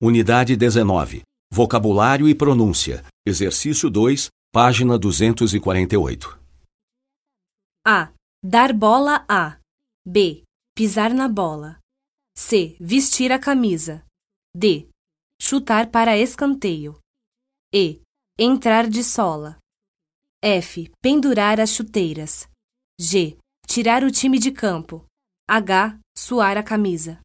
Unidade 19. Vocabulário e pronúncia. Exercício 2, página 248. A. Dar bola a. B. Pisar na bola. C. Vestir a camisa. D. Chutar para escanteio. E. Entrar de sola. F. Pendurar as chuteiras. G. Tirar o time de campo. H. Suar a camisa.